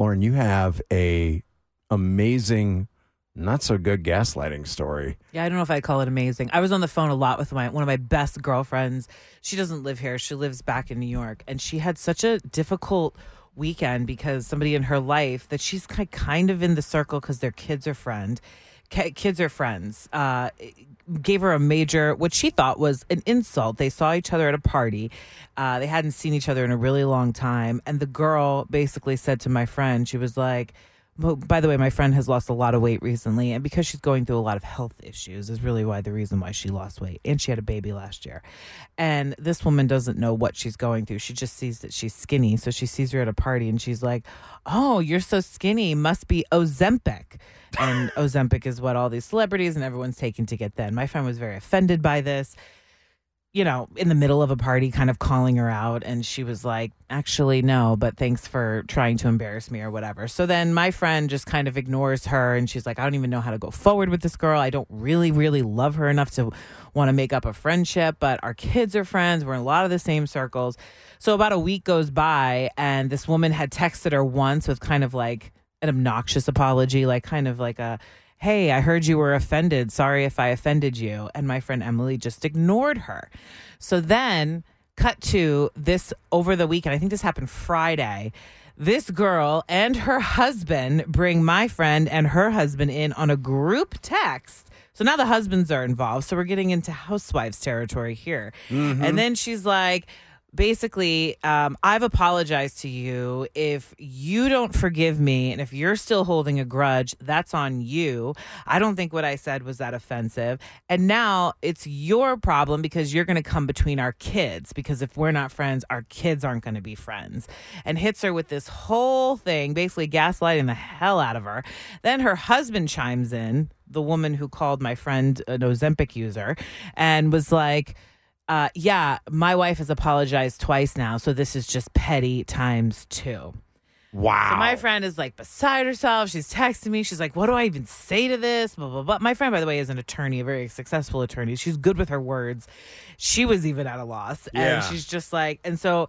Lauren, you have a amazing, not so good gaslighting story. Yeah, I don't know if I call it amazing. I was on the phone a lot with my one of my best girlfriends. She doesn't live here. She lives back in New York, and she had such a difficult weekend because somebody in her life that she's ki- kind of in the circle because their kids are friend. Ki- Kids are friends. Uh, gave her a major, what she thought was an insult. They saw each other at a party. Uh, they hadn't seen each other in a really long time, and the girl basically said to my friend, she was like, by the way, my friend has lost a lot of weight recently, and because she's going through a lot of health issues, is really why the reason why she lost weight. And she had a baby last year. And this woman doesn't know what she's going through. She just sees that she's skinny. So she sees her at a party and she's like, Oh, you're so skinny. Must be Ozempic. And Ozempic is what all these celebrities and everyone's taking to get thin. My friend was very offended by this you know, in the middle of a party, kind of calling her out. And she was like, actually, no, but thanks for trying to embarrass me or whatever. So then my friend just kind of ignores her and she's like, I don't even know how to go forward with this girl. I don't really, really love her enough to want to make up a friendship, but our kids are friends. We're in a lot of the same circles. So about a week goes by and this woman had texted her once with kind of like an obnoxious apology, like kind of like a, Hey, I heard you were offended. Sorry if I offended you. And my friend Emily just ignored her. So then, cut to this over the weekend. I think this happened Friday. This girl and her husband bring my friend and her husband in on a group text. So now the husbands are involved. So we're getting into housewives territory here. Mm-hmm. And then she's like, basically, um, I've apologized to you. If you don't forgive me and if you're still holding a grudge, that's on you. I don't think what I said was that offensive. And now it's your problem because you're going to come between our kids. Because if we're not friends, our kids aren't going to be friends. And hits her with this whole thing, basically gaslighting the hell out of her. Then her husband chimes in, the woman who called my friend an Ozempic user, and was like, uh, yeah, my wife has apologized twice now, so this is just petty times two. Wow. So my friend is like beside herself. She's texting me. She's like, "What do I even say to this?" Blah blah blah. My friend, by the way, is an attorney, a very successful attorney. She's good with her words. She was even at a loss, Yeah. and she's just like, and so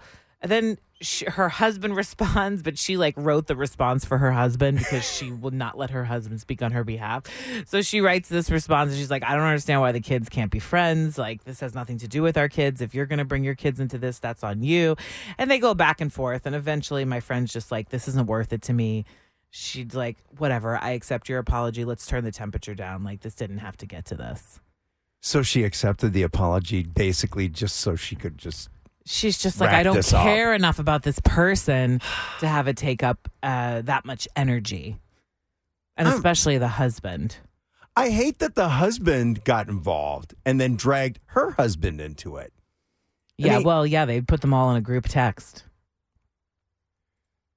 then she, her husband responds, but she like wrote the response for her husband because she will not let her husband speak on her behalf. So she writes this response, and she's like, "I don't understand why the kids can't be friends. Like this has nothing to do with our kids. If you're going to bring your kids into this, that's on you." And they go back and forth, and eventually, my friend's just like, "This isn't worth it to me." She's like, "Whatever, I accept your apology. Let's turn the temperature down. Like this didn't have to get to this." so she accepted the apology basically just so she could just. She's just like, I don't this up. care enough about this person to have it take up uh, that much energy. And I'm- especially the husband. I hate that the husband got involved and then dragged her husband into it. I Yeah, mean- well, yeah, they put them all in a group text.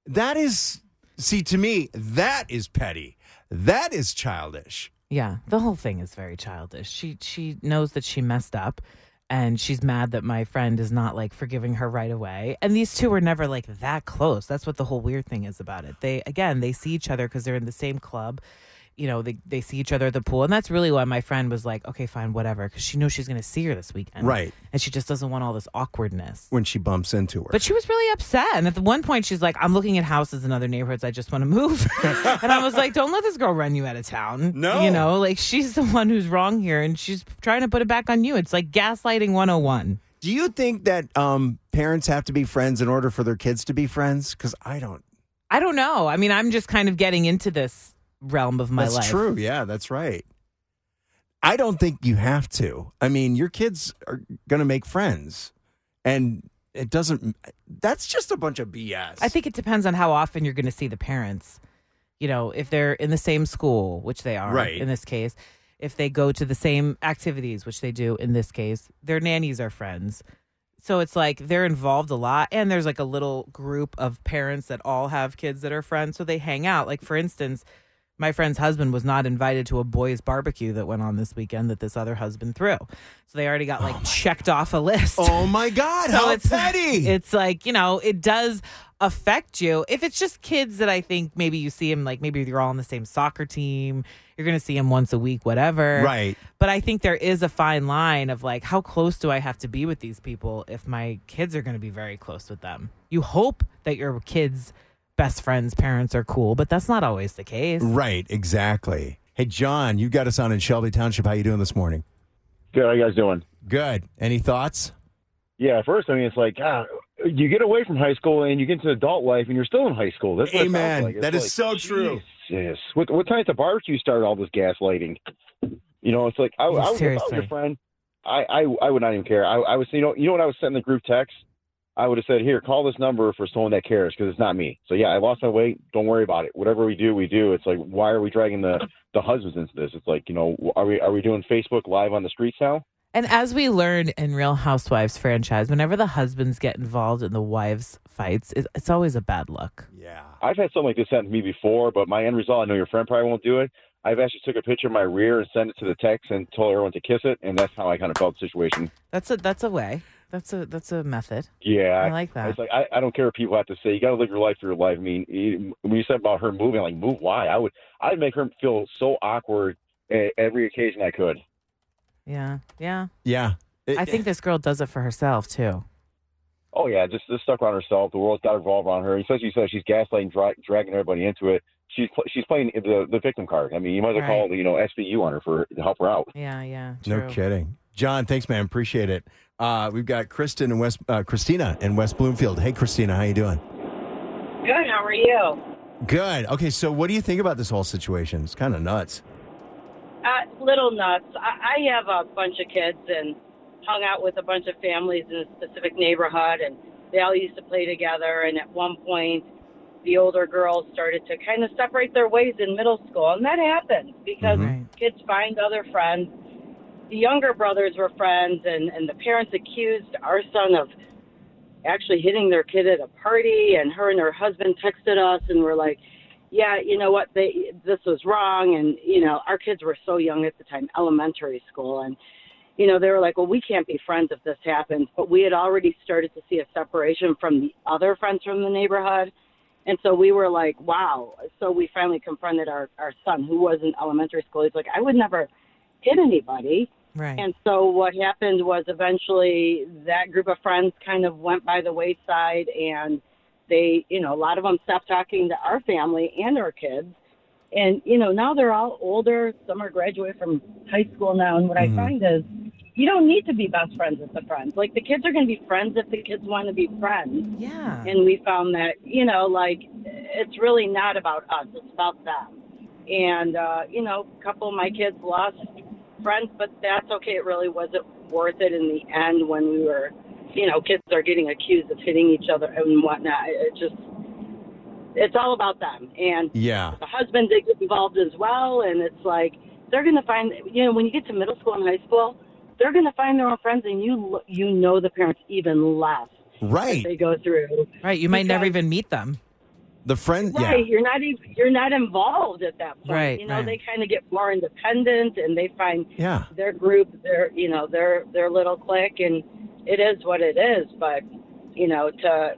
That is, see, to me, that is petty. That is childish. Yeah, the whole thing is very childish. She she knows that she messed up and she's mad that my friend is not like forgiving her right away. And these two were never like that close. That's what the whole weird thing is about it. They again, they see each other cuz they're in the same club. You know, they they see each other at the pool. And that's really why my friend was like, "Okay, fine, whatever," cuz she knows she's going to see her this weekend. Right. And she just doesn't want all this awkwardness. When she bumps into her. But she was really upset. And at the one point, she's like, I'm looking at houses in other neighborhoods. I just want to move. and I was like, don't let this girl run you out of town. No. You know, like she's the one who's wrong here and she's trying to put it back on you. It's like gaslighting 101. Do you think that um, parents have to be friends in order for their kids to be friends? Because I don't. I don't know. I mean, I'm just kind of getting into this realm of my life. that's life. true. Yeah, that's right. I don't think you have to. I mean, your kids are going to make friends, and it doesn't. That's just a bunch of BS. I think it depends on how often you're going to see the parents. You know, if they're in the same school, which they are Right. in this case, if they go to the same activities, which they do in this case, their nannies are friends. So it's like they're involved a lot. And there's like a little group of parents that all have kids that are friends. So they hang out. Like, for instance, my friend's husband was not invited to a boys' barbecue that went on this weekend that this other husband threw. So they already got like oh checked off a list. Oh my God! So how it's petty! It's like you know, it does affect you. If it's just kids that I think maybe you see them like maybe you're all on the same soccer team, you're going to see them once a week, whatever. Right. But I think there is a fine line of like how close do I have to be with these people if my kids are going to be very close with them. You hope that your kids best friends' parents are cool, but that's not always the case. Right, exactly. Hey, John, you got us on in Shelby Township. How you doing this morning? Good. How you guys doing? Good. Any thoughts? Yeah. First, I mean, it's like, God, you get away from high school and you get into adult life, and you're still in high school. That's what Amen. Like. It's That is like, so true. Jesus. What what time at the barbecue started all this gaslighting? You know, it's like I, I, was, I was your friend. I, I I would not even care. I, I was you know you know when I was sending the group text, I would have said here call this number for someone that cares because it's not me. So yeah, I lost my weight. Don't worry about it. Whatever we do, we do. It's like why are we dragging the the husbands into this? It's like you know are we are we doing Facebook live on the streets now? And as we learn in Real Housewives franchise, whenever the husbands get involved in the wives' fights, it- it's always a bad look. Yeah. I've had something like this happen to me before, but my end result, I know your friend probably won't do it. I've actually took a picture of my rear and sent it to the text and told everyone to kiss it, and that's how I kind of felt the situation. That's a that's a way. That's a that's a method. Yeah, I like that. It's like I, I don't care what people have to say. You got to live your life for your life. I mean, when you said about her moving, like move, why? I would, I'd make her feel so awkward at every occasion I could. Yeah, yeah. Yeah. It- I think this girl does it for herself too. Oh yeah, just just stuck around herself. The world's got to revolve around her. And especially says she's gaslighting, dra- dragging everybody into it. She's pl- she's playing the the victim card. I mean, you might as well Right. call you know SVU on her for to help her out. Yeah, yeah. No kidding. John, thanks, man. Appreciate it. Uh, we've got Kristen and West, uh, Christina in West Bloomfield. Hey, Christina, how you doing? Good. How are you? Good. Okay, so what do you think about this whole situation? It's kind of nuts. Uh, little nuts. I, I have a bunch of kids and hung out with a bunch of families in a specific neighborhood, and they all used to play together. And at one point, the older girls started to kind of separate their ways in middle school, and that happens because Mhm. Kids find other friends. The younger brothers were friends, and, and the parents accused our son of actually hitting their kid at a party. And her and her husband texted us and were like, "Yeah, you know what? They this was wrong." And you know, our kids were so young at the time, elementary school, and you know, they were like, "Well, we can't be friends if this happens." But we had already started to see a separation from the other friends from the neighborhood. And so we were like, wow. So we finally confronted our, our son, who was in elementary school. He's like, I would never hit anybody. Right. And so what happened was eventually that group of friends kind of went by the wayside and they, you know, a lot of them stopped talking to our family and our kids. And, you know, now they're all older. Some are graduated from high school now. And what Mhm. I find is you don't need to be best friends with the friends. Like the kids are going to be friends if the kids want to be friends yeah. and we found that you know like it's really not about us it's about them and uh you know a couple of my kids lost friends but that's okay it really wasn't worth it in the end when we were you know kids are getting accused of hitting each other and whatnot it just it's all about them and Yeah. the husband did get involved as well and it's like they're going to find you know when you get to middle school and high school they're going to find their own friends and you you know the parents even less Right. they go through right. You might never even meet them. The friend, Right, yeah. you're not even you're not involved at that point. Right, you know, right. they kind of get more independent and they find Yeah. their group, their you know their their little clique, and it is what it is. But you know, to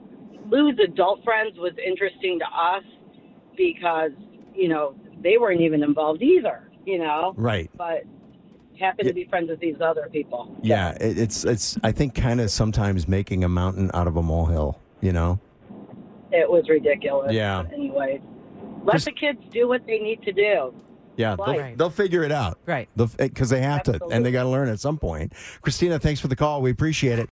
lose adult friends was interesting to us because you know they weren't even involved either. You know, Right. but happened to be friends with these other people. Yeah. It, it's, it's, I think, kind of sometimes making a mountain out of a molehill, you know? It was ridiculous. Yeah. Anyway, let Just- the kids do what they need to do. Yeah. They'll, Right. they'll figure it out. Right. Because they have to, and they got to learn at some point. Christina, thanks for the call. We appreciate it.